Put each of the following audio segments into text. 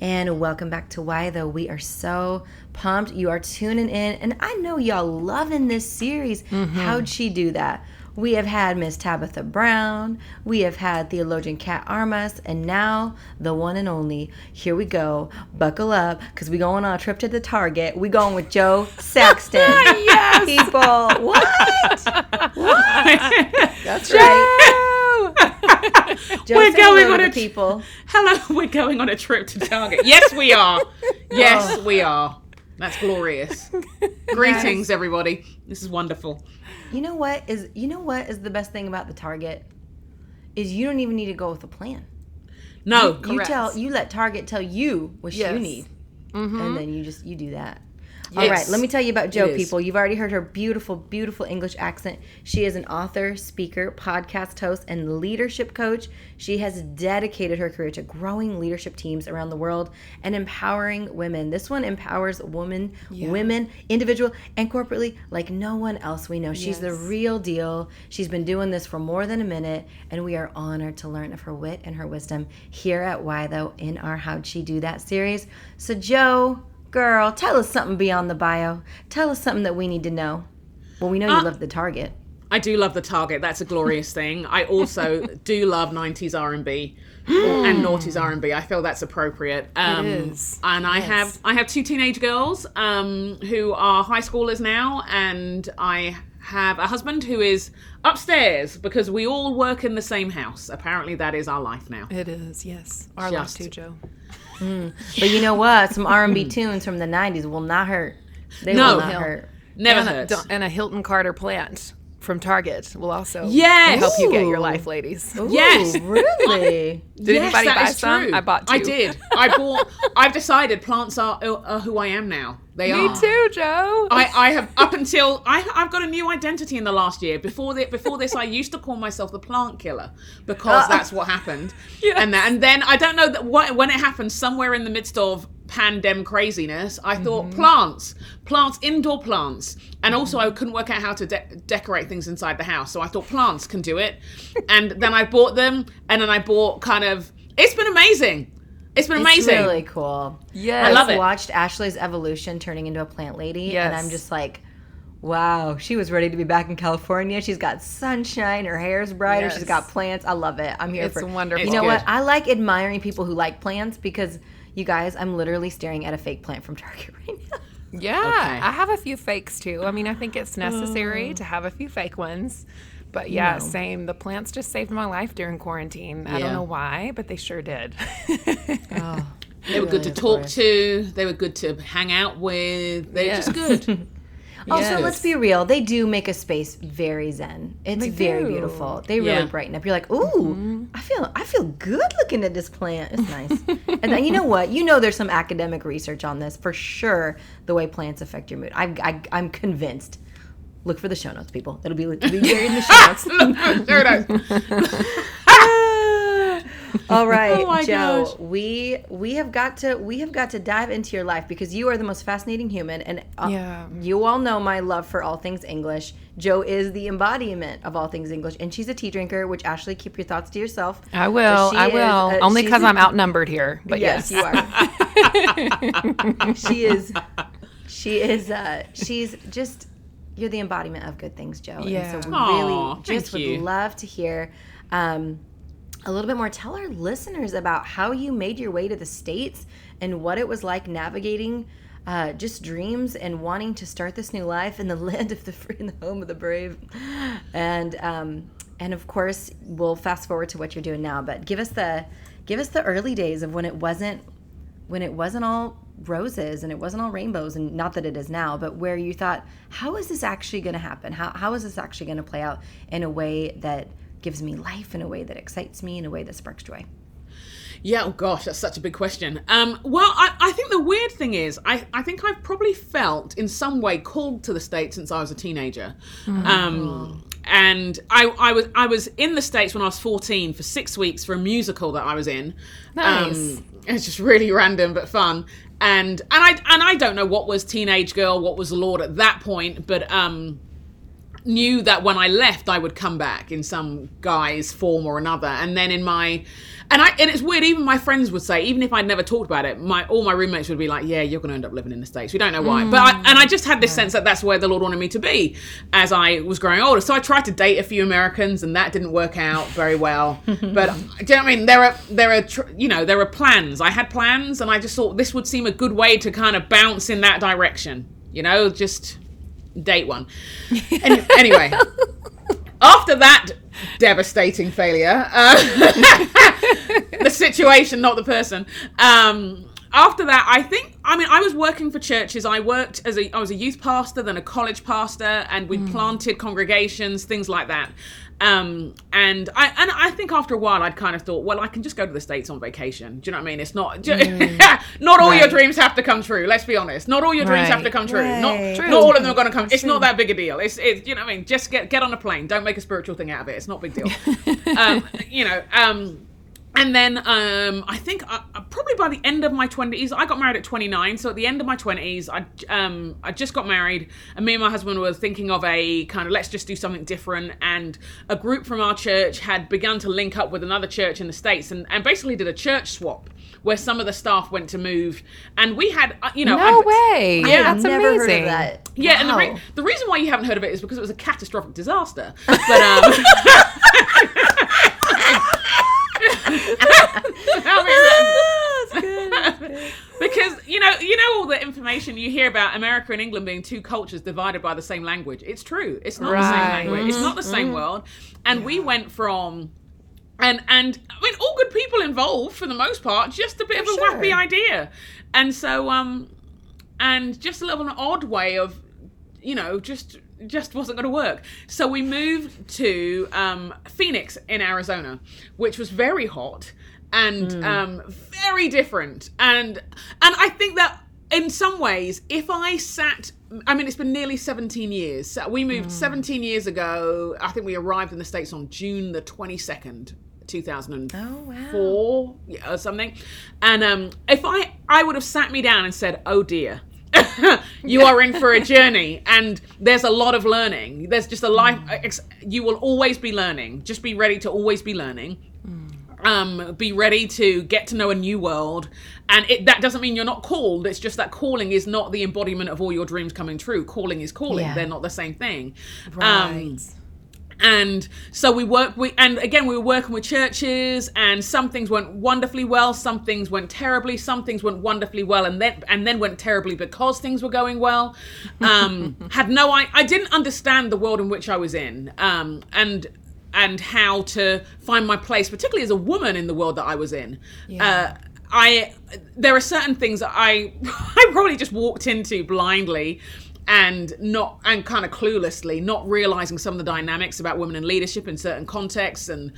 And welcome back to Why Though. We are so pumped. You are tuning in, and I know y'all loving this series. Mm-hmm. How'd she do that? We have had Miss Tabitha Brown, we have had theologian Kat Armas, and now the one and only. Here we go. Buckle up, because we going on a trip to the Target. We going with Jo Saxton. yes! People. What? What? That's right. We're going hello on a people. Hello, we're going on a trip to Target. Yes, we are. Yes, oh. we are. That's glorious. Greetings, everybody. This is wonderful. You know what is you know what is the best thing about the Target is you don't even need to go with a plan. No, You Correct. tell you let Target tell you what you Yes. need, mm-hmm. and then you just you do that. Yes. All right, let me tell you about Jo. People, you've already heard her beautiful, beautiful English accent. She is an author, speaker, podcast host, and leadership coach. She has dedicated her career to growing leadership teams around the world and empowering women. This one empowers women, women, individual, and corporately like no one else we know. She's the real deal. She's been doing this for more than a minute, and we are honored to learn of her wit and her wisdom here at Why Though in our How'd She Do That series. So, Jo, girl, tell us something beyond the bio. Tell us something that we need to know. Well, we know you Uh, love the Target. I do love the Target. That's a glorious thing. I also do love '90s R&B and noughties R&B. I feel that's appropriate. Um, is. And I have I have two teenage girls um, who are high schoolers now, and I have a husband who is upstairs because we all work in the same house. Apparently, that is our life now. It is, yes. Our Just- life too, Jo. Mm. But you know what? Some R&B tunes from the 90s will not hurt. They No. will not No. hurt. Never and, hurts. a, and a Hilton Carter plant from Target will also Yes. help you get your life, ladies. Ooh, Yes. really? Did anybody buy some? true. I bought I did. I bought. I've decided plants are, are who I am now. They Me are. Me too, Jo. I, I have up until I, I've got a new identity in the last year. Before the, before this, I used to call myself the plant killer because uh-uh. that's what happened. Yes. And that, and then I don't know that what, when it happened somewhere in the midst of pandem craziness. I thought mm-hmm. plants, plants, indoor plants, and also I couldn't work out how to de- decorate things inside the house. So I thought plants can do it, and then I bought them, and then I bought kind of. It's been amazing. It's been amazing. It's really cool. Yeah, I love it. watched Ashley's evolution turning into a plant lady, Yes. and I'm just like, wow, she was ready to be back in California. She's got sunshine, her hair's brighter, She's got plants. I love it. I'm here for It's for wonderful. You know what? I like admiring people who like plants because you guys, I'm literally staring at a fake plant from Target right now. Yeah, Okay. I have a few fakes too. I mean, I think it's necessary oh. to have a few fake ones. But yeah, same. The plants just saved my life during quarantine. I don't know why, but they sure did. Oh, They were good to talk to. They were good to hang out with. They're Yes. just good. Also, Yes. let's be real. They do make a space very zen. It's They very do. beautiful. They really Yeah. brighten up. You're like, ooh, I feel I feel good looking at this plant. It's nice. and then you know what? You know, there's some academic research on this for sure. The way plants affect your mood. I, I I'm convinced. Look for the show notes, people. It'll be, it'll be buried in the show notes. there it is. All right, Oh my Jo. gosh. We we have got to we have got to dive into your life because you are the most fascinating human, and uh, Yeah. you all know my love for all things English. Jo is the embodiment of all things English, and she's a tea drinker. Which Ashley, keep your thoughts to yourself. I will. she I is, will. uh, Only because I'm outnumbered here. But yes, you are. she is. She is. Uh, she's just. You're the embodiment of good things, Jo. Yeah. And so we Aw, really just would thank you. love to hear um, a little bit more. Tell our listeners about how you made your way to the states and what it was like navigating. Uh, just dreams and wanting to start this new life in the land of the free and the home of the brave, and um, and of course we'll fast forward to what you're doing now. But give us the give us the early days of when it wasn't when it wasn't all roses and it wasn't all rainbows and not that it is now but where you thought how is this actually going to happen how, how is this actually going to play out in a way that gives me life in a way that excites me in a way that sparks joy Yeah, oh gosh, that's such a big question. Um, well, I, I think the weird thing thing is, I, I think I've probably felt in some way called to the States since I was a teenager. Um, and I, I was I was in the States when I was 14 for six weeks for a musical that I was in. Nice. Um, it's just really random but fun. And and I and I don't know what was teenage girl, what was the Lord at that point, but um knew that when I left, I would come back in some guy's form or another. And then in my, and I, and it's weird. Even my friends would say, even if I'd never talked about it, my all my roommates would be like, "Yeah, you're going to end up living in the states." We don't know why, but I, mm. and I just had this sense that that's where the Lord wanted me to be as I was growing older. So I tried to date a few Americans, and that didn't work out very well. but do you know what I mean? There are there are tr- you know there are plans. I had plans, and I just thought this would seem a good way to kind of bounce in that direction. You know, just date one. Any- anyway, after that devastating failure, uh, the situation, not the person. Um, after that, I think I mean I was working for churches. I worked as a I was a youth pastor, then a college pastor, and we planted congregations, things like that. Um, and I and I think after a while, I'd kind of thought, well, I can just go to the states on vacation. Do you know what I mean? It's not not all your dreams have to come true. Let's be honest. Not all your dreams have to come true. Right. Not True. not all of them are going to come. It's not that big a deal. It's it's you know what I mean. Just get get on a plane. Don't make a spiritual thing out of it. It's not a big deal. um, you know. Um, and then um, I think uh, uh, probably by the end of my twenties, I got married at twenty nine. So at the end of my twenties, I um, I just got married, and me and my husband were thinking of a kind of let's just do something different. And a group from our church had begun to link up with another church in the states, and, and basically did a church swap where some of the staff went to move, and we had uh, you know No I- way. Yeah. That's Never amazing. heard of that. yeah, and the, re- the reason why you haven't heard of it is because it was a catastrophic disaster. But um, I mean, because you know, you know all the information you hear about America and England being two cultures divided by the same language. It's true. It's not the same Right. language. It's not the same world. And we went from. And and I mean all good people involved for the most part, just a bit of a sure. wappy idea. And so um and just a little an odd way of you know just just wasn't going to work so we moved to um, phoenix in arizona which was very hot and um, very different and and i think that in some ways if i sat i mean it's been nearly 17 years So we moved 17 years ago i think we arrived in the states on june the 22nd 2004 Oh, wow. or something. And um, if I I would have sat me down and said, "Oh dear." you are in for a journey and there's a lot of learning. There's just a life ex- you will always be learning. Just be ready to always be learning. Um, be ready to get to know a new world. And it, that doesn't mean you're not called. It's just that calling is not the embodiment of all your dreams coming true. Calling is calling. Yeah. they're not the same thing. Right. um, and so we work we and again we were working with churches and some things went wonderfully well some things went terribly some things went wonderfully well and then and then went terribly because things were going well. Um had no i i didn't understand the world in which i was in um and and how to find my place particularly as a woman in the world that i was in. Uh I there are certain things that I I probably just walked into blindly and not and kind of cluelessly not realizing some of the dynamics about women in leadership in certain contexts and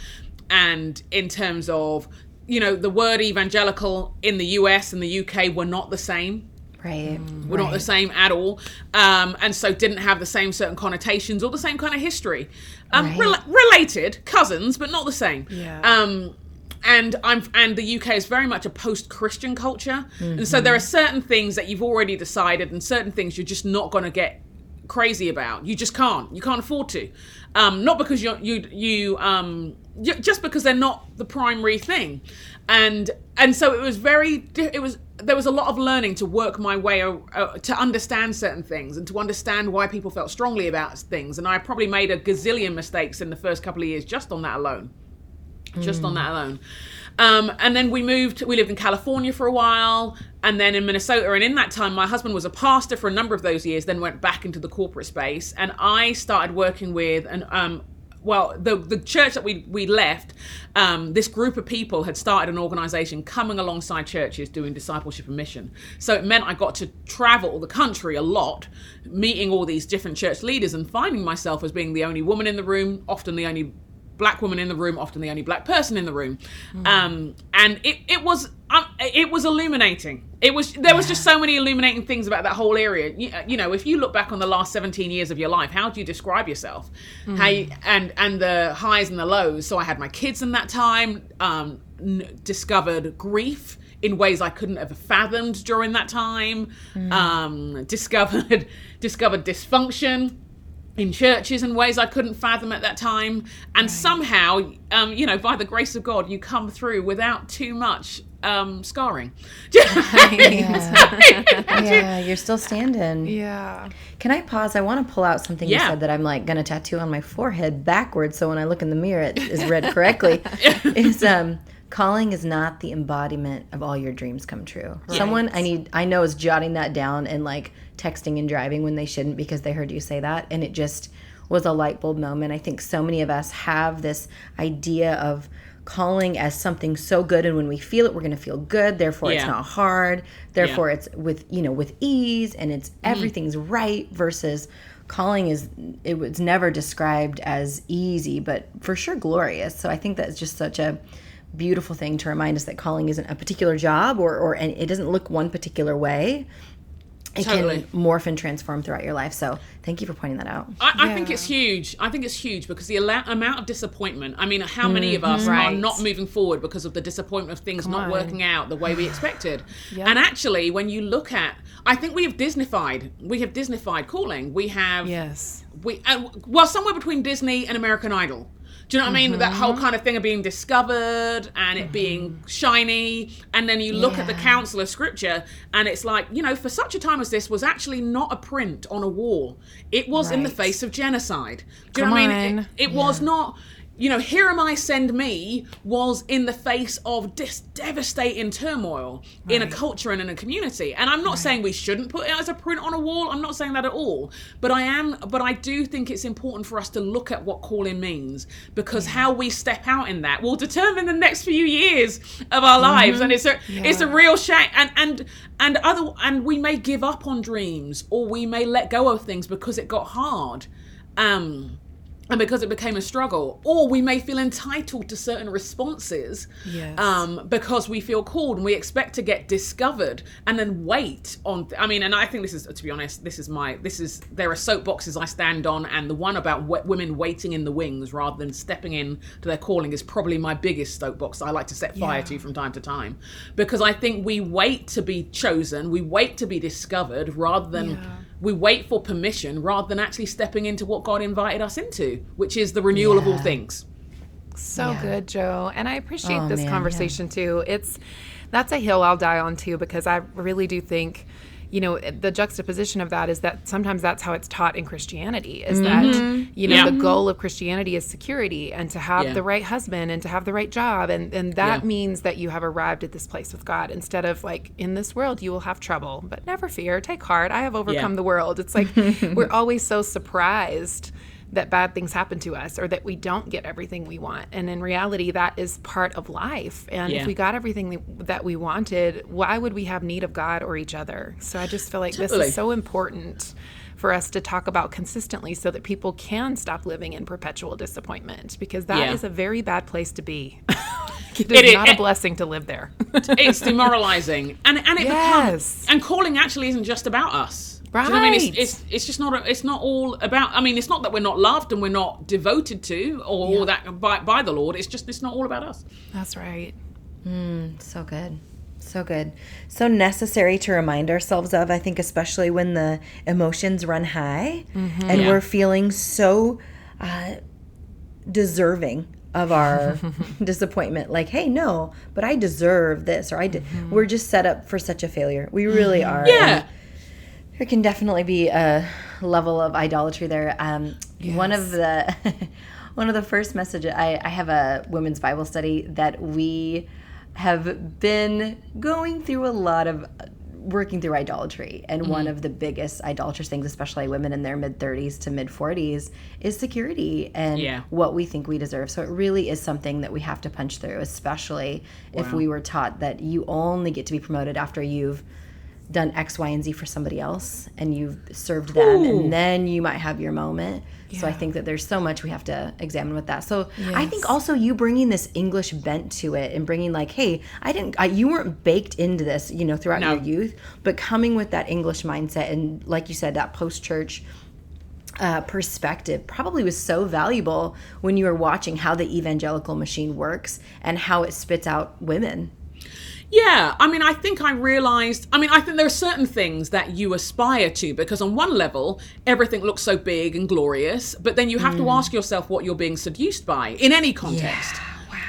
and in terms of you know the word evangelical in the US and the UK were not the same Right. were not the same at all, um, and so didn't have the same certain connotations or the same kind of history. Um, Right. rela- related cousins, but not the same. Yeah. Um, and I'm and the UK is very much a post-Christian culture, and so there are certain things that you've already decided, and certain things you're just not going to get crazy about. You just can't. You can't afford to. Um, not because you're, you you um ju- just because they're not the primary thing, and and so it was very it was there was a lot of learning to work my way uh, to understand certain things and to understand why people felt strongly about things. And I probably made a gazillion mistakes in the first couple of years just on that alone just on that alone. Um, and then we moved, we lived in California for a while, and then in Minnesota. And in that time, my husband was a pastor for a number of those years, then went back into the corporate space. And I started working with an, um, well, the, the church that we, we left, um, this group of people had started an organization coming alongside churches doing discipleship and mission. So it meant I got to travel the country a lot, meeting all these different church leaders and finding myself as being the only woman in the room, often the only black woman in the room, often the only black person in the room, um, and it it was um, it was illuminating. It was there was just so many illuminating things about that whole area. You, you know, if you look back on the last seventeen years of your life, how do you describe yourself? How you, and and the highs and the lows. So I had my kids in that time. Um, n- discovered grief in ways I couldn't have fathomed during that time. Um, discovered discovered dysfunction in churches in ways I couldn't fathom at that time. And somehow, um, you know, by the grace of God, you come through without too much um, scarring. Yeah, you're still standing. Yeah. Can I pause? I want to pull out something you said that I'm like gonna tattoo on my forehead backwards, so when I look in the mirror, it is read correctly. is um, calling is not the embodiment of all your dreams come true. Someone I need, I know, is jotting that down and like texting and driving when they shouldn't because they heard you say that, and it just was a light bulb moment. I think so many of us have this idea of calling as something so good and when we feel it we're going to feel good therefore it's not hard therefore it's with you know with ease and it's mm-hmm. everything's right versus calling is it was never described as easy but for sure glorious. So i think that's just such a beautiful thing to remind us that calling isn't a particular job or or and it doesn't look one particular way it Totally. can morph and transform throughout your life so thank you for pointing that out I, I think it's huge. I think it's huge because the ala- amount of disappointment. I mean, how many of Mm-hmm. us are not moving forward because of the disappointment of things not on. working out the way we expected? And actually, when you look at, I think we have Disneyfied. We have Disneyfied calling. We have Yes. we uh, well somewhere between Disney and American Idol. Do you know what I mean? That whole mm-hmm. kind of thing of being discovered and it being mm-hmm. shiny, and then you look at the Counsel of scripture, and it's like you know, for such a time as this, was actually not a print on a wall. It was in the face of genocide. Do you Come know what I mean? It, it was not. You know, here am I, send me was in the face of dis- devastating turmoil in a culture and in a community. And I'm not saying we shouldn't put it as a print on a wall. I'm not saying that at all. But I am. But I do think it's important for us to look at what calling means because how we step out in that will determine the next few years of our lives. And it's a it's a real shame. And and and other and we may give up on dreams or we may let go of things because it got hard. Um, and because it became a struggle, or we may feel entitled to certain responses Yes. um, because we feel called and we expect to get discovered and then wait on. I mean, and I think this is, to be honest, this is my, this is, there are soapboxes I stand on, and the one about w- women waiting in the wings rather than stepping in to their calling is probably my biggest soapbox I like to set fire Yeah. to from time to time because I think we wait to be chosen, we wait to be discovered rather than Yeah. We wait for permission rather than actually stepping into what God invited us into, which is the renewal of all things. So good, Jo. And I appreciate Oh, this man, yeah. conversation too. It's that's a hill I'll die on too because I really do think you know eh, the juxtaposition of that is that sometimes that's how it's taught in Christianity is mm-hmm. that you know Yeah. the goal of Christianity is security and to have Yeah. the right husband and to have the right job. And and that Yeah. means that you have arrived at this place with God. Instead of like in this world you will have trouble but never fear. Take heart. I have overcome the world. It's like we're always so surprised that bad things happen to us or that we don't get everything we want. And in reality, that is part of life. And Yeah. if we got everything that we wanted, why would we have need of God or each other? So I just feel like this is so important for us to talk about consistently so that people can stop living in perpetual disappointment because that is Yeah. a very bad place to be. it is It is- not a blessing to live there. It's demoralizing, and and it Yes. becomes and calling actually isn't just about us. Do you know what I mean? It's, it's it's just not a, it's not all about. I mean, it's not that we're not loved and we're not devoted to or, or that by by the Lord. It's just it's not all about us. That's right. Hmm, so good. So good. So necessary to remind ourselves of, I think, especially when the emotions run high mm-hmm. and Yeah. we're feeling so uh, deserving of our disappointment. Like, hey, no, but I deserve this, or I did. Mm-hmm. We're just set up for such a failure. We really mm-hmm. are. Yeah. And there can definitely be a level of idolatry there. Um, One of the one of the first messages I, I have a women's Bible study that we have been going through a lot of working through idolatry and one Mm-hmm. of the biggest idolatrous things especially women in their mid 30s to mid 40s is security and Yeah. what we think we deserve so it really is something that we have to punch through especially if we were taught that you only get to be promoted after you've done X, Y, and Z for somebody else and you've served them, Ooh. and then you might have your moment. So I think that there's so much we have to examine with that. So I think also you bringing this English bent to it and bringing like, hey, I didn't, I, you weren't baked into this, you know, throughout No. your youth, but coming with that English mindset and like you said, that post church uh, perspective probably was so valuable when you were watching how the evangelical machine works and how it spits out women. Yeah, I mean, I think I realized. I mean, I think there are certain things that you aspire to because, on one level, everything looks so big and glorious, but then you have to ask yourself what you're being seduced by in any context.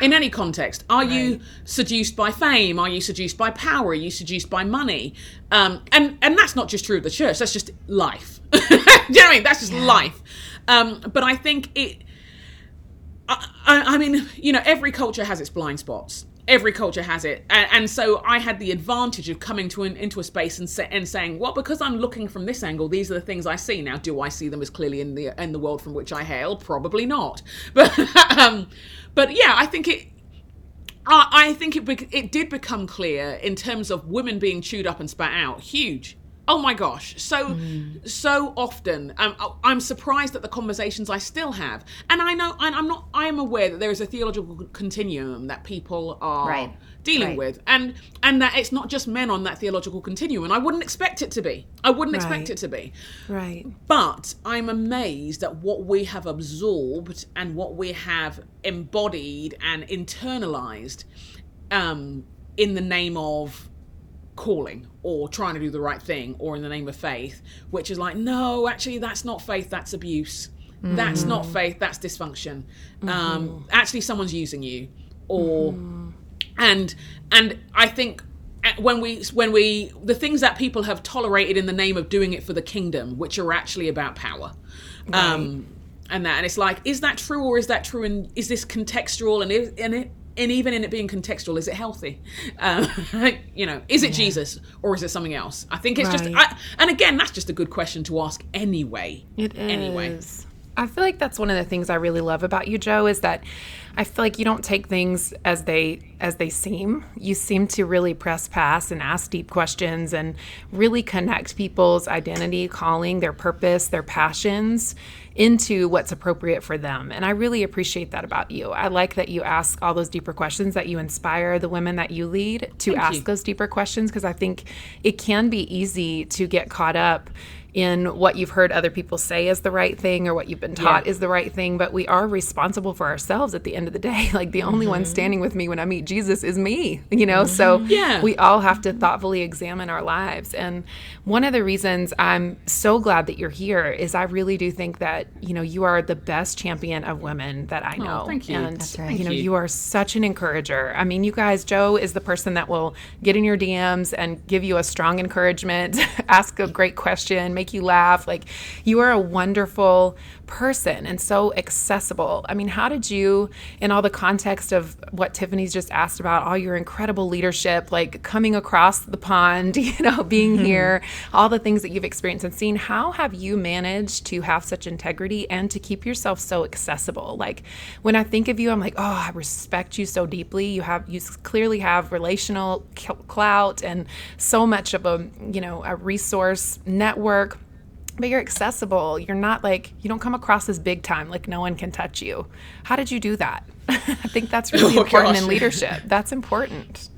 In any context, are you seduced by fame? Are you seduced by power? Are you seduced by money? Um, and and that's not just true of the church. That's just life. Do you know what I mean? That's just life. Um, but I think it. I, I I mean, you know, every culture has its blind spots. Every culture has it, and, and so I had the advantage of coming to an, into a space and, sa- and saying, "Well, because I'm looking from this angle, these are the things I see." Now, do I see them as clearly in the in the world from which I hail? Probably not. But um, but yeah, I think it. I I think it it did become clear in terms of women being chewed up and spat out. Huge. Oh my gosh, so so often. Um, I- I'm surprised at the conversations I still have, and I know, and I'm not. I am aware that there is a theological continuum that people are Right. dealing Right. with, and and that it's not just men on that theological continuum. And I wouldn't expect it to be. I wouldn't expect it to be. Right. But I'm amazed at what we have absorbed and what we have embodied and internalized um, in the name of calling or trying to do the right thing or in the name of faith, which is like, no, actually, that's not faith, that's abuse. That's not faith, that's dysfunction. Um, actually, someone's using you. Or, and, and I think uh, when we when we the things that people have tolerated in the name of doing it for the kingdom which are actually about power um and that and it's like is that true or is that true and is this contextual and is and it and even in it being contextual is it healthy? Um, you know is it jesus or is it something else? I think it's just I, and again that's just a good question to ask anyway. It is. Anyway. I feel like that's one of the things I really love about you, Jo, is that I feel like you don't take things as they as they seem. You seem to really press past and ask deep questions and really connect people's identity, calling, their purpose, their passions into what's appropriate for them. And I really appreciate that about you. I like that you ask all those deeper questions that you inspire the women that you lead to ask you. those deeper questions because I think it can be easy to get caught up in what you've heard other people say is the right thing or what you've been taught Yeah. is the right thing, but we are responsible for ourselves at the end of the day. Like the only one mm-hmm. standing with me when I meet Jesus is me, you know? So mm-hmm. Yeah. we all have to thoughtfully examine our lives. And one of the reasons I'm so glad that you're here is I really do think that, you know, you are the best champion of women that I oh, know. thank you. And That's right. you know, you. you are such an encourager. I mean, you guys, Jo is the person that will get in your DMs and give you a strong encouragement, ask a great question, make you laugh. Like, you are a wonderful person and so accessible. I mean, how did you, in all the context of what Tiffany's just asked about, all your incredible leadership, like coming across the pond, you know, being mm-hmm. here, all the things that you've experienced and seen, how have you managed to have such integrity and to keep yourself so accessible? Like, when I think of you, I'm like, oh, I respect you so deeply. You have, you clearly have relational clout and so much of a, you know, a resource network but you're accessible. You're not like you don't come across as big time, like no one can touch you. How did you do that? I think that's oh really Oh, important in leadership. That's important.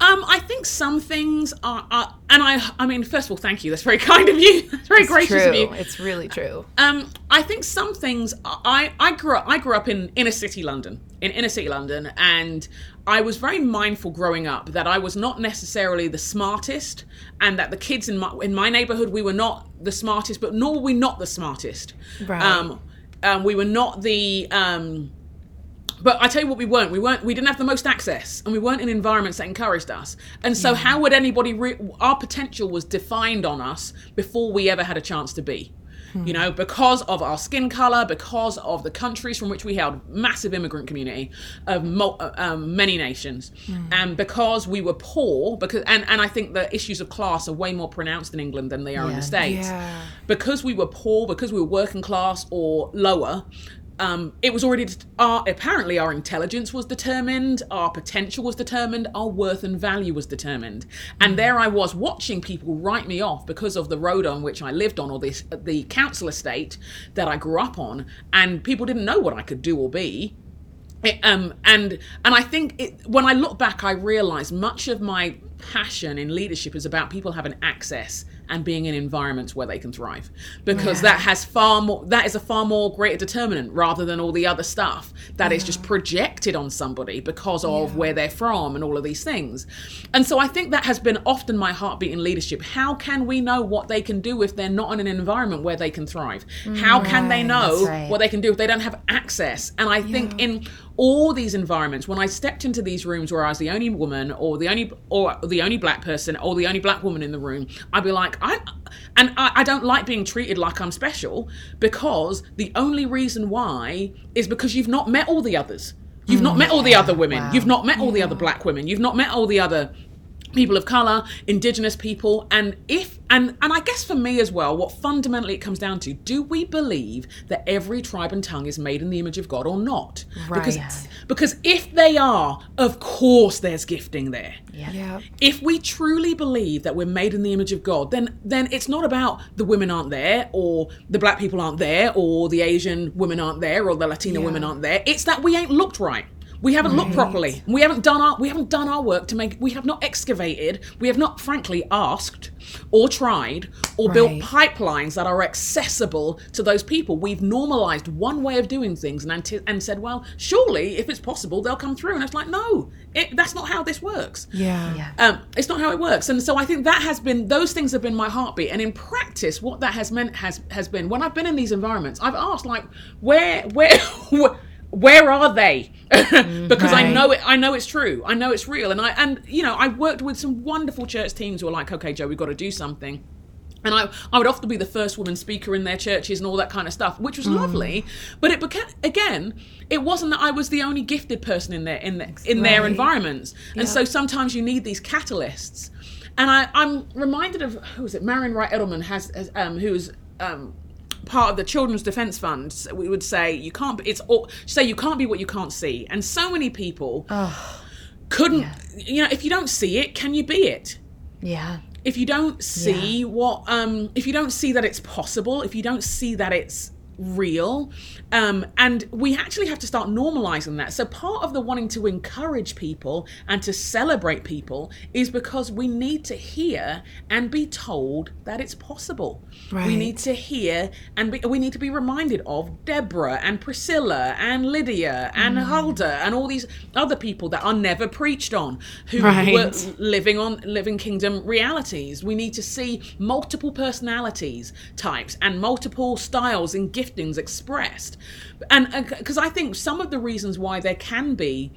Um, I think some things are, are, and I, I mean, first of all, thank you. That's very kind of you. That's very gracious true. of you. It's really true. Um, I think some things. I I grew up. I grew up in inner city London, in inner city London, and I was very mindful growing up that I was not necessarily the smartest, and that the kids in my in my neighborhood we were not the smartest, but nor were we not the smartest. Right. Um, um, we were not the um, but I tell you what, we weren't. We weren't. We didn't have the most access, and we weren't in environments that encouraged us. And so, how would anybody? Re- our potential was defined on us before we ever had a chance to be. You know, because of our skin color, because of the countries from which we held massive immigrant community of mo- uh, um, many nations, and because we were poor, because and and I think the issues of class are way more pronounced in England than they are in the states Yeah. because we were poor, because we were working class or lower, um, it was already our apparently our intelligence was determined, our potential was determined, our worth and value was determined, and there I was watching people write me off because of the road on which I lived on or this the council estate that I grew up on, and people didn't know what I could do or be. It, um, and and I think it, when I look back, I realise much of my passion in leadership is about people having access and being in environments where they can thrive, because that has far more. That is a far more greater determinant rather than all the other stuff that is just projected on somebody because of where they're from and all of these things. And so I think that has been often my heartbeat in leadership. How can we know what they can do if they're not in an environment where they can thrive? How can they know right. what they can do if they don't have access? And I think in all these environments, when I stepped into these rooms where I was the only woman or the only or the only black person or the only black woman in the room, I'd be like, I and I, I don't like being treated like I'm special because the only reason why is because you've not met all the others. You've not mm, met all the other women. Wow. You've not met all the other black women. You've not met all the other people of color indigenous people and if and and i guess for me as well what fundamentally it comes down to do we believe that every tribe and tongue is made in the image of god or not because Right. because because if they are of course there's gifting there Yeah. Yeah. if we truly believe that we're made in the image of God, then then it's not about the women aren't there, or the black people aren't there, or the Asian women aren't there, or the Latina women aren't there. It's that we ain't looked right. We haven't looked properly. We haven't done our we haven't done our work to make. We have not excavated. We have not, frankly, asked or tried or built pipelines that are accessible to those people. We've normalized one way of doing things and anti- and said, well, surely if it's possible, they'll come through. And it's like, no, it, that's not how this works. Yeah. Yeah. Um, it's not how it works, and so I think that has been those things have been my heartbeat. And in practice, what that has meant has has been when I've been in these environments, I've asked like, where where where are they? because I know it. I know it's true. I know it's real. And I and you know I worked with some wonderful church teams who are like, okay, Jo, we've got to do something. And I, I would often be the first woman speaker in their churches and all that kind of stuff, which was lovely. But it became again, it wasn't that I was the only gifted person in their in their, in their Right. environments. And so sometimes you need these catalysts. And I, I'm reminded of who is it? Marian Wright Edelman has, has um, who's um, part of the Children's Defence Fund. We would say you can't. Be, it's all, say you can't be what you can't see. And so many people couldn't. You know, if you don't see it, can you be it? Yeah. if you don't see what um if you don't see that it's possible if you don't see that it's real. Um and we actually have to start normalizing that. So part of the wanting to encourage people and to celebrate people is because we need to hear and be told that it's possible. We need to hear and be, we need to be reminded of Deborah and Priscilla and Lydia and Huldah and all these other people that are never preached on who Right. were living on living kingdom realities. We need to see multiple personalities types and multiple styles and giftings expressed. And uh, because I think some of the reasons why there can be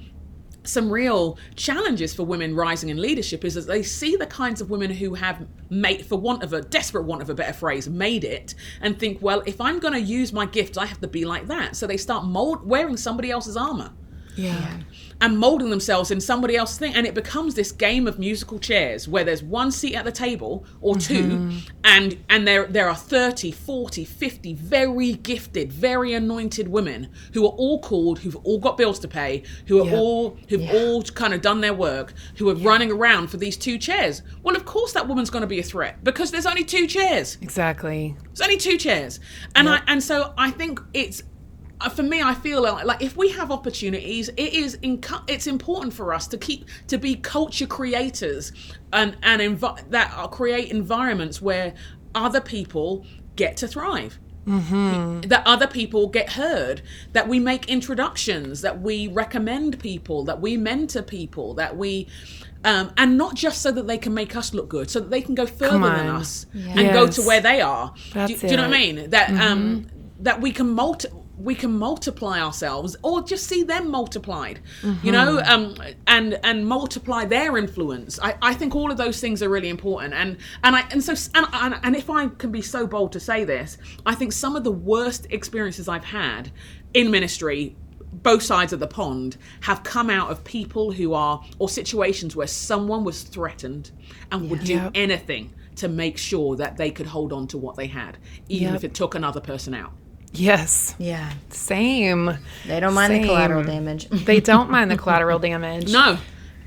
some real challenges for women rising in leadership is that they see the kinds of women who have made for want of a desperate want of a better phrase made it and think well if i'm going to use my gifts i have to be like that so they start mold wearing somebody else's armor Yeah. and molding themselves in somebody else's thing and it becomes this game of musical chairs where there's one seat at the table or 2 mm-hmm. and and there there are 30 40 50 very gifted very anointed women who are all called who've all got bills to pay who are Yep. all who've Yeah. all kind of done their work who are running around for these two chairs well of course that woman's going to be a threat because there's only two chairs Exactly. it's only two chairs, and I and so I think it's for me. I feel like, like if we have opportunities, it is inco- it's important for us to keep to be culture creators and and envi- that are, create environments where other people get to thrive. That other people get heard, that we make introductions, that we recommend people, that we mentor people, that we, um, and not just so that they can make us look good, so that they can go further than us and go to where they are. Do, do you know what I mean? That um that we can multi we can multiply ourselves or just see them multiplied you know um and and multiply their influence I, I think all of those things are really important and and i and so and, and, and if i can be so bold to say this i think some of the worst experiences i've had in ministry both sides of the pond have come out of people who are or situations where someone was threatened and would do Yep. anything to make sure that they could hold on to what they had even Yep. if it took another person out Yes. Yeah. Same. They don't mind the collateral damage. They don't mind the collateral damage. No.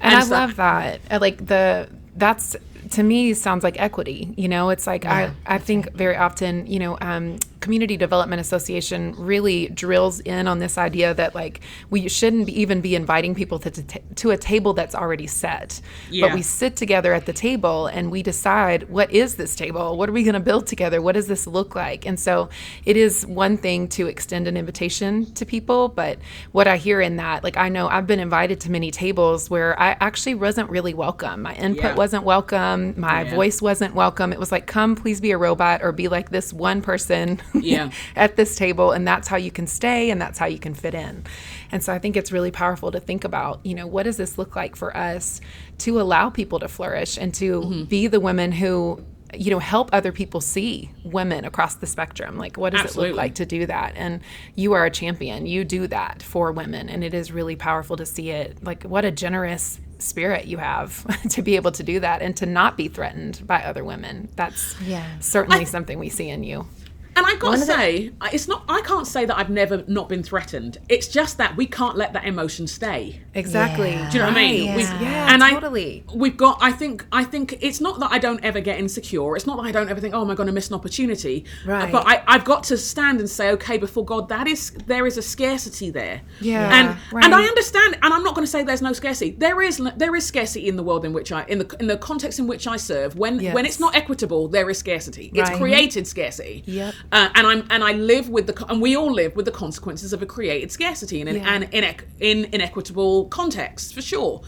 and I so- love that. I like the that's to me sounds like equity. You know, it's like I I think very often you know um, community development association really drills in on this idea that like we shouldn't be, even be inviting people to to, to a table that's already set, but we sit together at the table and we decide what is this table? What are we going to build together? What does this look like? And so it is one thing to extend an invitation to people, but what I hear in that, like I know I've been invited to many tables where I actually wasn't really welcome. My input Yeah. wasn't welcome. My Yeah. voice wasn't welcome. It was like, come, please be a robot or be like this one person Yeah. at this table. And that's how you can stay and that's how you can fit in. And so I think it's really powerful to think about, you know, what does this look like for us to allow people to flourish and to Mm-hmm. be the women who you know help other people see women across the spectrum like what does it look like to do that and you are a champion you do that for women and it is really powerful to see it like what a generous spirit you have to be able to do that and to not be threatened by other women that's Yeah. certainly something we see in you And I got to One of the- say, I- it's not. I can't say that I've never not been threatened. It's just that we can't let that emotion stay. exactly Yeah. Do you know what I mean? Right. We've- yeah and I- totally We've got. I think. I think it's not that I don't ever get insecure. It's not that I don't ever think, oh, am I going to miss an opportunity? Right. But I, I've got to stand and say, okay, before God, that is there is a scarcity there. Yeah, And right. and I understand. And I'm not going to say there's no scarcity. There is. There is scarcity in the world in which I in the in the context in which I serve. When when it's not equitable, there is scarcity. Right. It's created scarcity. Yep. Uh, and I'm and I live with the and we all live with the consequences of a created scarcity in Yeah. and in, in inequitable context for sure.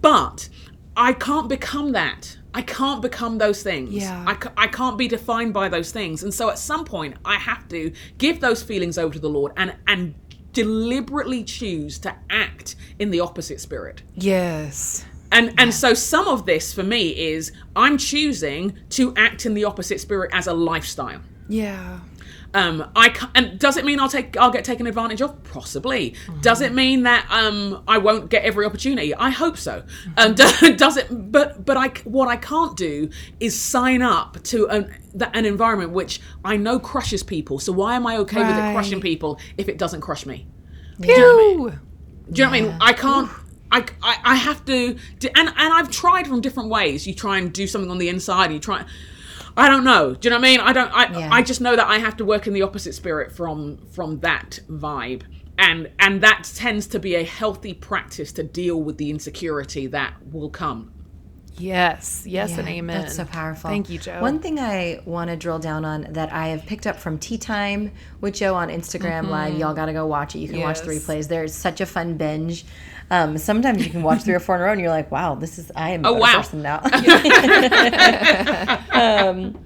But I can't become that. I can't become those things. Yeah. I, I can't be defined by those things. And so at some point I have to give those feelings over to the Lord and and deliberately choose to act in the opposite spirit. yes And and so some of this for me is I'm choosing to act in the opposite spirit as a lifestyle. Yeah Um, I ca- and does it mean I'll take I'll get taken advantage of? Possibly. Does it mean that um I won't get every opportunity? I hope so. Um, do- does it? But but I what I can't do is sign up to an an environment which I know crushes people. So why am I okay with it crushing people if it doesn't crush me? Pew! Do you know what I mean? I can't. I, I, I have to, and and I've tried from different ways. You try and do something on the inside, you try. I don't know. Do you know what I mean? I don't. I Yeah. I just know that I have to work in the opposite spirit from from that vibe, and and that tends to be a healthy practice to deal with the insecurity that will come. Yes, yes, and amen. That's so powerful. Thank you, Jo. One thing I want to drill down on that I have picked up from Tea Time with Jo on Instagram Live. Y'all got to go watch it. You can watch the Mm-hmm. Replays. There's such a fun binge. Um, sometimes you can watch three or four in a row, and you're like, "Wow, this is I am a Oh, better wow. person now." um,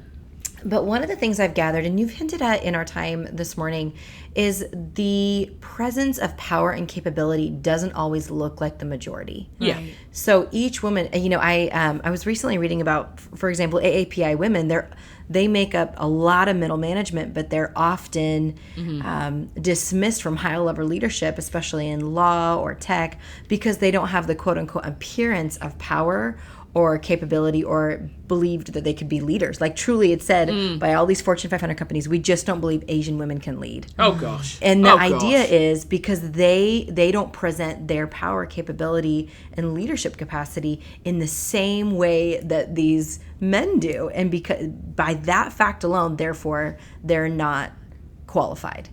but one of the things I've gathered, and you've hinted at in our time this morning, is the presence of power and capability doesn't always look like the majority. Yeah. So each woman, you know, I um, I was recently reading about, for example, AAPI women. They're they make up a lot of middle management, but they're often um, dismissed from high level leadership, especially in law or tech, because they don't have the quote unquote appearance of power or capability or believed that they could be leaders. Like truly, it's said mm. by all these Fortune 500 companies, we just don't believe Asian women can lead Oh gosh. and the Oh, idea gosh. is because they they don't present their power capability and leadership capacity in the same way that these men do and because by that fact alone therefore they're not qualified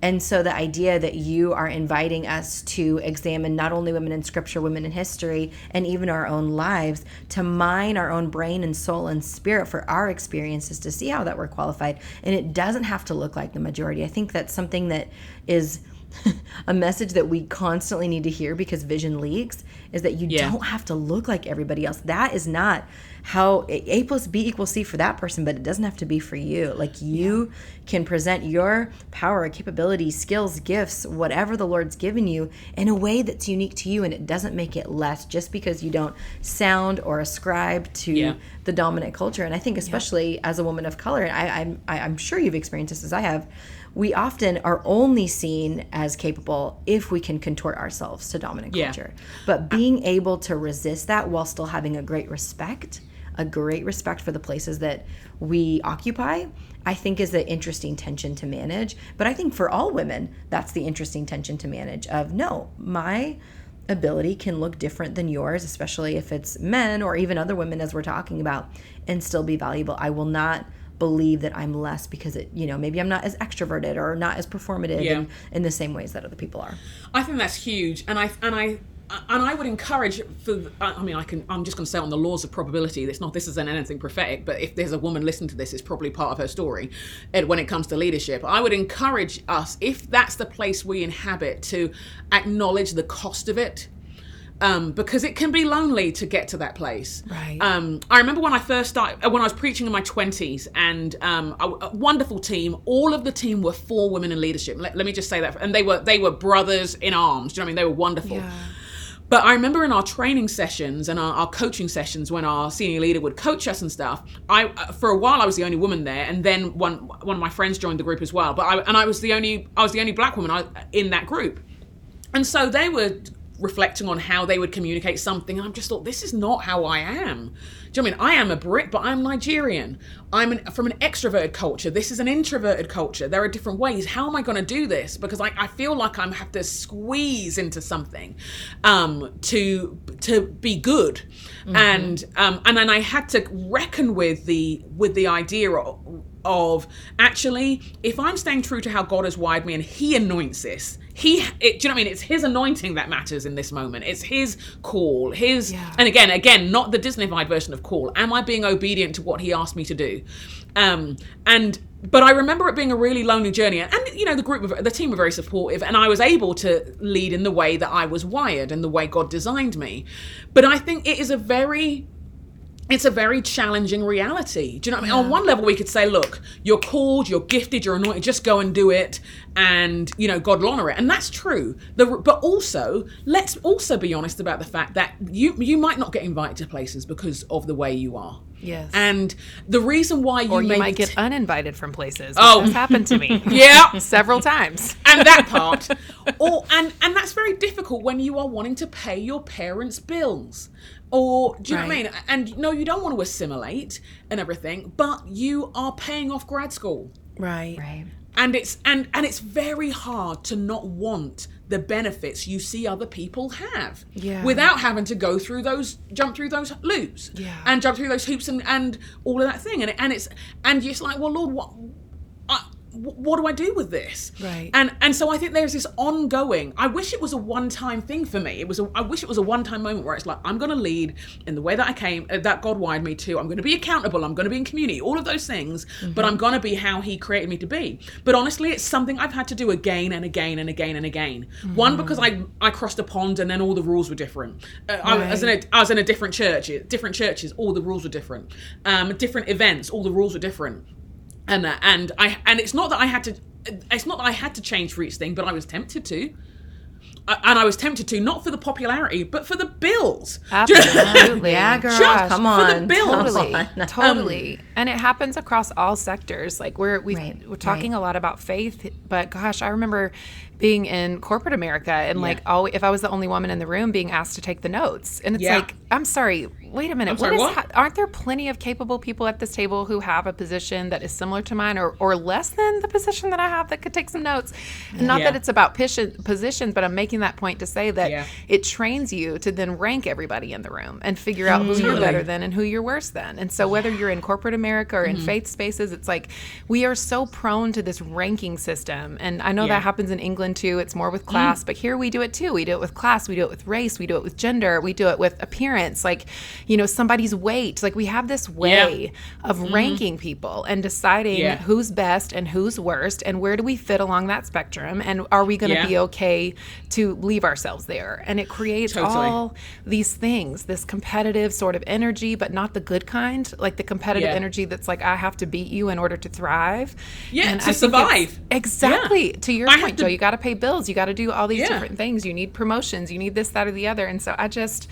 and so the idea that you are inviting us to examine not only women in scripture, women in history, and even our own lives, to mine our own brain and soul and spirit for our experiences to see how that we're qualified. And it doesn't have to look like the majority. I think that's something that is a message that we constantly need to hear because vision leaks is that you Yeah. don't have to look like everybody else. That is not how A plus B equals C for that person, but it doesn't have to be for you. Like you can present your power, capability, skills, gifts, whatever the Lord's given you in a way that's unique to you and it doesn't make it less just because you don't sound or ascribe to Yeah. the dominant culture. And I think especially as a woman of color, and I, I'm I, I'm sure you've experienced this as I have. We often are only seen as capable if we can contort ourselves to dominant Yeah. culture. But being able to resist that while still having a great respect a great respect for the places that we occupy, I think is the interesting tension to manage. But I think for all women, that's the interesting tension to manage of no, my ability can look different than yours, especially if it's men or even other women as we're talking about, and still be valuable. I will not believe that I'm less because it, you know, maybe I'm not as extroverted or not as performative Yeah. in, in the same ways that other people are. I think that's huge, and I and I and I would encourage for. I mean, I can. I'm just going to say on the laws of probability. It's not. This isn't anything prophetic, but if there's a woman listening to this, it's probably part of her story. And when it comes to leadership, I would encourage us, if that's the place we inhabit, to acknowledge the cost of it. Um, because it can be lonely to get to that place. Right. Um, I remember when I first started, uh, when I was preaching in my 20s, and um, a, a wonderful team. All of the team were four women in leadership. Let, let me just say that, and they were they were brothers in arms. Do you know what I mean? They were wonderful. Yeah. But I remember in our training sessions and our, our coaching sessions when our senior leader would coach us and stuff. I uh, for a while I was the only woman there, and then one one of my friends joined the group as well. But I and I was the only I was the only black woman I, in that group, and so they were reflecting on how they would communicate something, and I just thought this is not how I am. Do you know what I mean? I am a Brit, but I'm Nigerian. I'm an, from an extroverted culture. This is an introverted culture. There are different ways. How am I going to do this? Because I, I feel like I have to squeeze into something um, to to be good, and um, and then I had to reckon with the with the idea of, of actually if I'm staying true to how God has wired me and He anoints this. He, it, do you know what I mean? It's his anointing that matters in this moment. It's his call, his, Yeah. and again, again, not the Disneyfied version of call. Am I being obedient to what he asked me to do? Um, and but I remember it being a really lonely journey, and you know the group, were, the team were very supportive, and I was able to lead in the way that I was wired and the way God designed me. But I think it is a very it's a very challenging reality. Do you know what I mean? On one level, we could say, look, you're called, you're gifted, you're anointed, just go and do it, and you know God will honor it, and that's true. The, but also, let's also be honest about the fact that you you might not get invited to places because of the way you are. Yes. And the reason why you, or you may might be get uninvited from places. Oh. That's happened to me. Yeah. several times. and that part or and and that's very difficult when you are wanting to pay your parents bills or do you know what i mean and no you don't want to assimilate and everything but you are paying off grad school Right. Right. And it's and and it's very hard to not want the benefits you see other people have Yeah. without having to go through those jump through those loops Yeah. and jump through those hoops and and all of that thing and it, and it's and you're just like well lord what what do I do with this? Right. And and so I think there's this ongoing. I wish it was a one-time thing for me. It was. A, I wish it was a one-time moment where it's like I'm going to lead in the way that I came, uh, that God wired me to. I'm going to be accountable. I'm going to be in community. All of those things. But I'm going to be how He created me to be. But honestly, it's something I've had to do again and again and again and again. One because I I crossed a pond and then all the rules were different. Uh, I, was in a, I was in a different church. Different churches. All the rules were different. Um, different events. All the rules were different and uh, and I and it's not that I had to it's not that I had to change for each thing, but I was tempted to. I- And I was tempted to, not for the popularity, but for the bills. Absolutely. Yeah, girl. Just come for the on. bills. come Totally, on. Totally, and it happens across all sectors. Like we're we, Right, we're talking a lot about faith, but gosh, I remember being in corporate America and like, oh, if I was the only woman in the room, being asked to take the notes, and it's Yeah. like, I'm sorry, wait a minute, sorry, is what? aren't there plenty of capable people at this table who have a position that is similar to mine, or or less than the position that I have that could take some notes? And not Yeah. that it's about position, positions, but I'm making that point to say that Yeah. it trains you to then rank everybody in the room and figure out who mm. you're better than and who you're worse than. And so whether you're in corporate America or in Mm-hmm. faith spaces, it's like we are so prone to this ranking system. And I know Yeah. Mm. that happens in England too. It's more with class, but here we do it too. We do it with class, we do it with race, we do it with gender, we do it with appearance, like, you know, somebody's weight. Like we have this way of ranking people and deciding Mm-hmm. Yeah. who's best and who's worst and where do we fit along that spectrum and are we going to Yeah. be okay to leave ourselves there? And it creates Totally. all these things, this competitive sort of energy, but not the good kind, like the competitive Yeah. Energy that's like, I have to beat you in order to thrive. Yeah, And to I survive. Exactly. Yeah. To your I point, to- Jo, you got to pay bills, you got to do all these Yeah. different things. You need promotions, you need this, that, or the other. And so I just,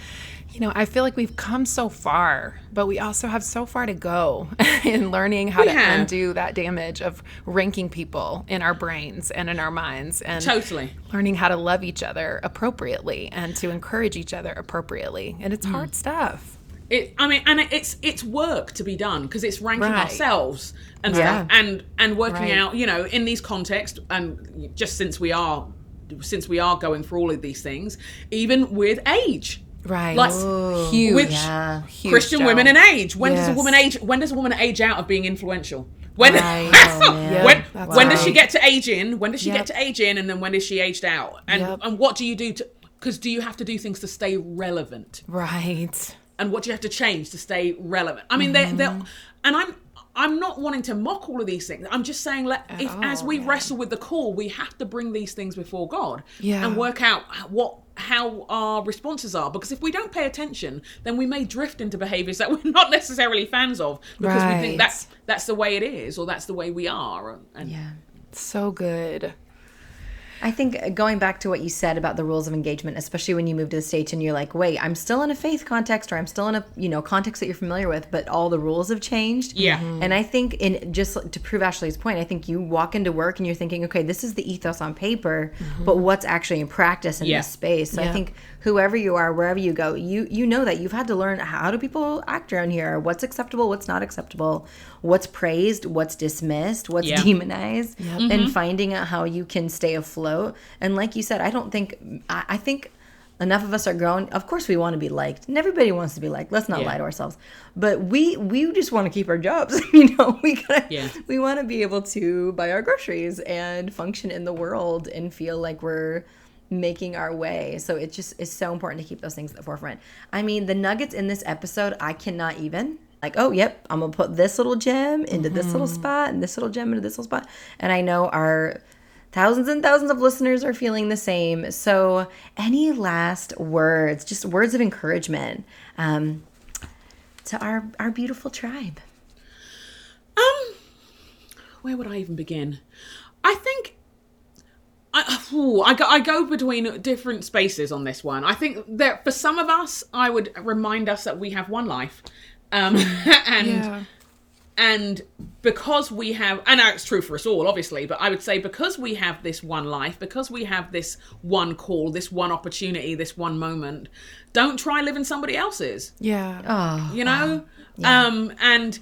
you know, I feel like we've come so far, but we also have so far to go in learning how We to have. undo that damage of ranking people in our brains and in our minds and Totally. learning how to love each other appropriately and to encourage each other appropriately. And it's mm. hard stuff. It, I mean, and it's it's work to be done because it's ranking Right. ourselves and Yeah. stuff, and and working Right. out, you know, in these contexts, and just since we are since we are going through all of these things, even with age, Right. Like, huge. which Yeah. Huge, Christian Jo. women in age. When does a woman age? When does a woman age out of being influential? When Right. Oh, when That's when does she get to age in? When does she Yep. get to age in? And then when is she aged out? And Yep. and what do you do to? Because do you have to do things to stay relevant? Right. And what do you have to change to stay relevant? I mean, they're, they're Mm-hmm. and I'm. I'm not wanting to mock all of these things. I'm just saying, let if as we yeah. wrestle with the call, we have to bring these things before God Yeah. and work out what how our responses are. Because if we don't pay attention, then we may drift into behaviors that we're not necessarily fans of because we think that's that's the way it is or that's the way we are. And Yeah. So good. I think uh, going back to what you said about the rules of engagement, especially when you move to the states and you're like, wait, I'm still in a faith context or I'm still in a you know context that you're familiar with, but all the rules have changed. Yeah. Mhm. And I think in just to prove Ashley's point, I think you walk into work and you're thinking, okay, this is the ethos on paper, but what's actually in practice in Yeah. this space. So I think whoever you are, wherever you go, you you know that you've had to learn how do people act around here, what's acceptable, what's not acceptable, what's praised, what's dismissed, what's Yeah. demonized, and finding out how you can stay afloat. And like you said, I don't think I, I think enough of us are grown. Of course, we want to be liked, and everybody wants to be liked. Let's not Yeah. lie to ourselves. But we we just want to keep our jobs. you know, we gotta, Yeah. we want to be able to buy our groceries and function in the world and feel like we're making our way. So it just is so important to keep those things at the forefront. I mean, the nuggets in this episode, I cannot even like, oh, yep, I'm gonna put this little gem into this little mm-hmm. spot and this little gem into this little spot. And I know our thousands and thousands of listeners are feeling the same. So, any last words, just words of encouragement um, to our our beautiful tribe? Um, where would I even begin? I think I, ooh, I, go, I go between different spaces on this one. I think that for some of us, I would remind us that we have one life, um, and Yeah. And because we have and it's true for us all obviously but i would say because we have this one life because we have this one call this one opportunity this one moment don't try living somebody else's. Yeah. Oh, you know? um and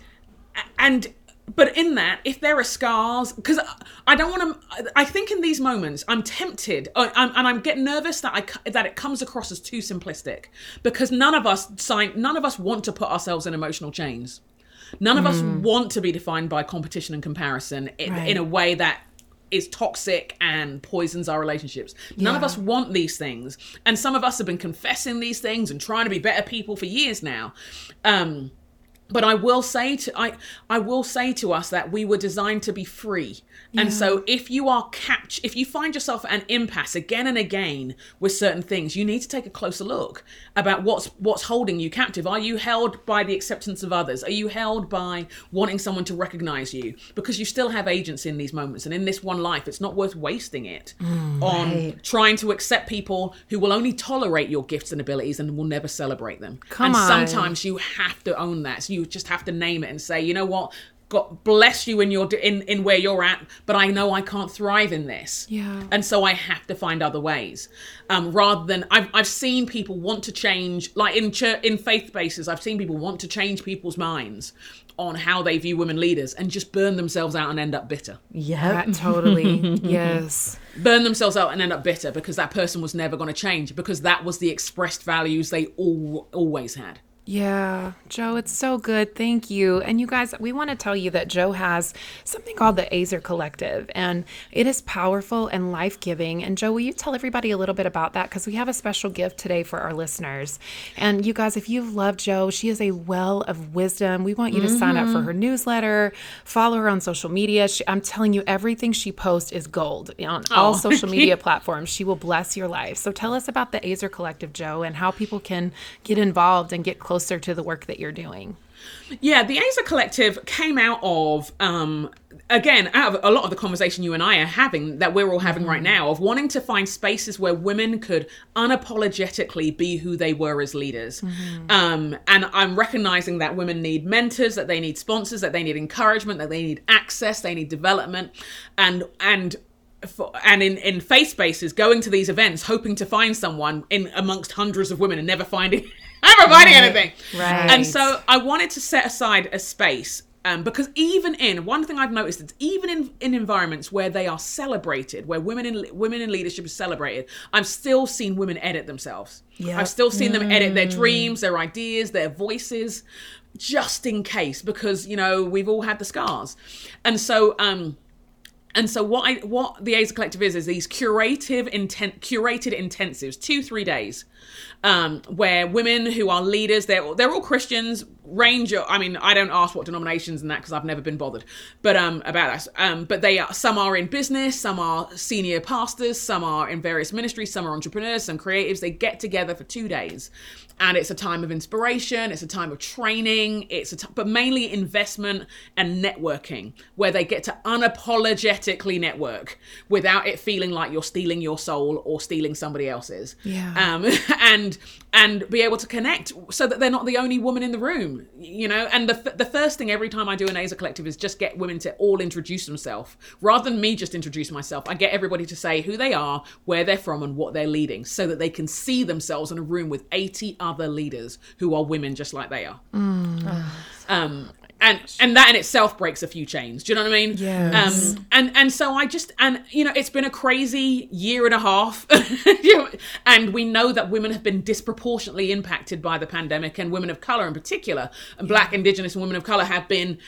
and but in that if there are scars because i don't want to i think in these moments i'm tempted uh, I'm, and i'm getting nervous that i that it comes across as too simplistic because none of us sign none of us want to put ourselves in emotional chains none of us want to be defined by competition and comparison in, Right. in a way that is toxic and poisons our relationships. None of us want these things. And some of us have been confessing these things and trying to be better people for years now. Um, but I will say to I I will say to us that we were designed to be free. And so if you are catch if you find yourself at an impasse again and again with certain things, you need to take a closer look about what's what's holding you captive. Are you held by the acceptance of others? Are you held by wanting someone to recognize you? Because you still have agency in these moments and in this one life, it's not worth wasting it mm, on right. trying to accept people who will only tolerate your gifts and abilities and will never celebrate them. Come and on. sometimes you have to own that. So you just have to name it and say, you know what? God bless you in your in in where you're at, but I know I can't thrive in this. Yeah. And so I have to find other ways. Um, rather than I've I've seen people want to change, like in church, in faith bases, I've seen people want to change people's minds on how they view women leaders and just burn themselves out and end up bitter. Yeah, totally. yes. Burn themselves out and end up bitter because that person was never going to change because that was the expressed values they all always had. Yeah, Jo, it's so good. Thank you. And you guys, we want to tell you that Jo has something called the Aza Collective, and it is powerful and life giving. And Jo, will you tell everybody a little bit about that? Because we have a special gift today for our listeners. And you guys, if you've loved Jo, she is a well of wisdom. We want you to sign up for her mm-hmm. newsletter, follow her on social media. She, I'm telling you, everything she posts is gold on oh, all Oh, social media platforms. She will bless your life. So tell us about the Aza Collective, Jo, and how people can get involved and get closer to the work that you're doing. Yeah, the Aza Collective came out of, um, again, out of a lot of the conversation you and I are having, that we're all having right now, of wanting to find spaces where women could unapologetically be who they were as leaders. Um, and I'm recognizing that women need mentors, that they need sponsors, that they need encouragement, that they need access, they need development, and and for, and in in faith spaces, going to these events, hoping to find someone in amongst hundreds of women and never finding I'm providing anything. Right. And so I wanted to set aside a space um, because even in one thing I've noticed is even in, in environments where they are celebrated, where women in women in leadership is celebrated, I've still seen women edit themselves. Yep. I've still seen them edit their dreams, their ideas, their voices, just in case because you know we've all had the scars, and so um, and so what I what the Aza Collective is is these curative intent curated intensives, two three days, um, where women who are leaders, they're they're all Christians. Range, of- I mean, I don't ask what denominations and that because I've never been bothered, but um about that. Um, but they are some are in business, some are senior pastors, some are in various ministries, some are entrepreneurs, some creatives. They get together for two days, and it's a time of inspiration. It's a time of training. It's a t- but mainly investment and networking where they get to unapologetically network without it feeling like you're stealing your soul or stealing somebody else's. Yeah. Um, and and be able to connect so that they're not the only woman in the room, you know. And the f- the first thing every time I do an Aza collective is just get women to all introduce themselves rather than me just introduce myself. I get everybody to say who they are, where they're from, and what they're leading, so that they can see themselves in a room with eighty other leaders who are women just like they are. Um, and and that in itself breaks a few chains. Do you know what I mean? Yes. Um, and and so I just and you know it's been a crazy year and a half, You know, and we know that women have been disproportionately impacted by the pandemic, and women of color in particular, and Black, Indigenous, and women of color have been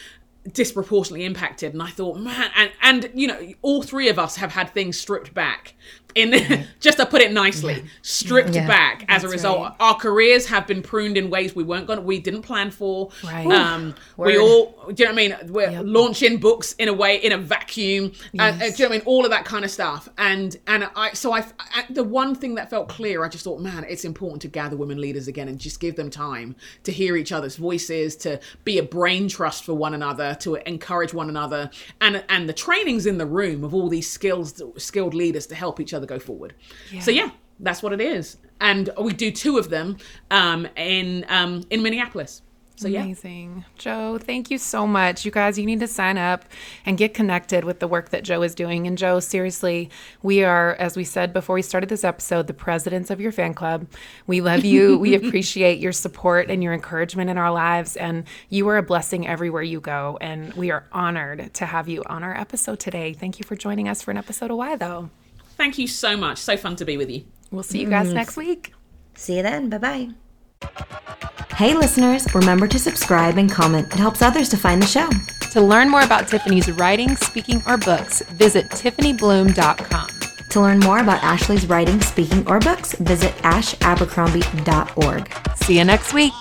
disproportionately impacted. And I thought, man, and and you know, all three of us have had things stripped back. In just to put it nicely, stripped Yeah. back as a result. right. Our careers have been pruned in ways we weren't going, to we didn't plan for. Right. Um, we all, do you know what I mean? We're Yep. launching books in a way in a vacuum. Uh, uh, do you know what I mean? All of that kind of stuff. And and I so I, I the one thing that felt clear, I just thought, man, it's important to gather women leaders again and just give them time to hear each other's voices, to be a brain trust for one another, to encourage one another, and and the trainings in the room of all these skills skilled leaders to help each other go forward. So yeah. That's what it is, and we do two of them um, in um, in Minneapolis. So yeah, Amazing. Jo, thank you so much. You guys, you need to sign up and get connected with the work that Jo is doing. And Jo, seriously, we are, as we said before we started this episode, the presidents of your fan club. We love you. we appreciate your support and your encouragement in our lives. And you are a blessing everywhere you go. And we are honored to have you on our episode today. Thank you for joining us for an episode of Why Though. thank you so much. So fun to be with you. We'll see you guys next week. See you then. Bye bye. Hey, listeners, remember to subscribe and comment. It helps others to find the show. To learn more about Tiffany's writing, speaking, or books, visit TiffanyBluhm.com. To learn more about Ashley's writing, speaking, or books, visit ashabercrombie.org. See you next week.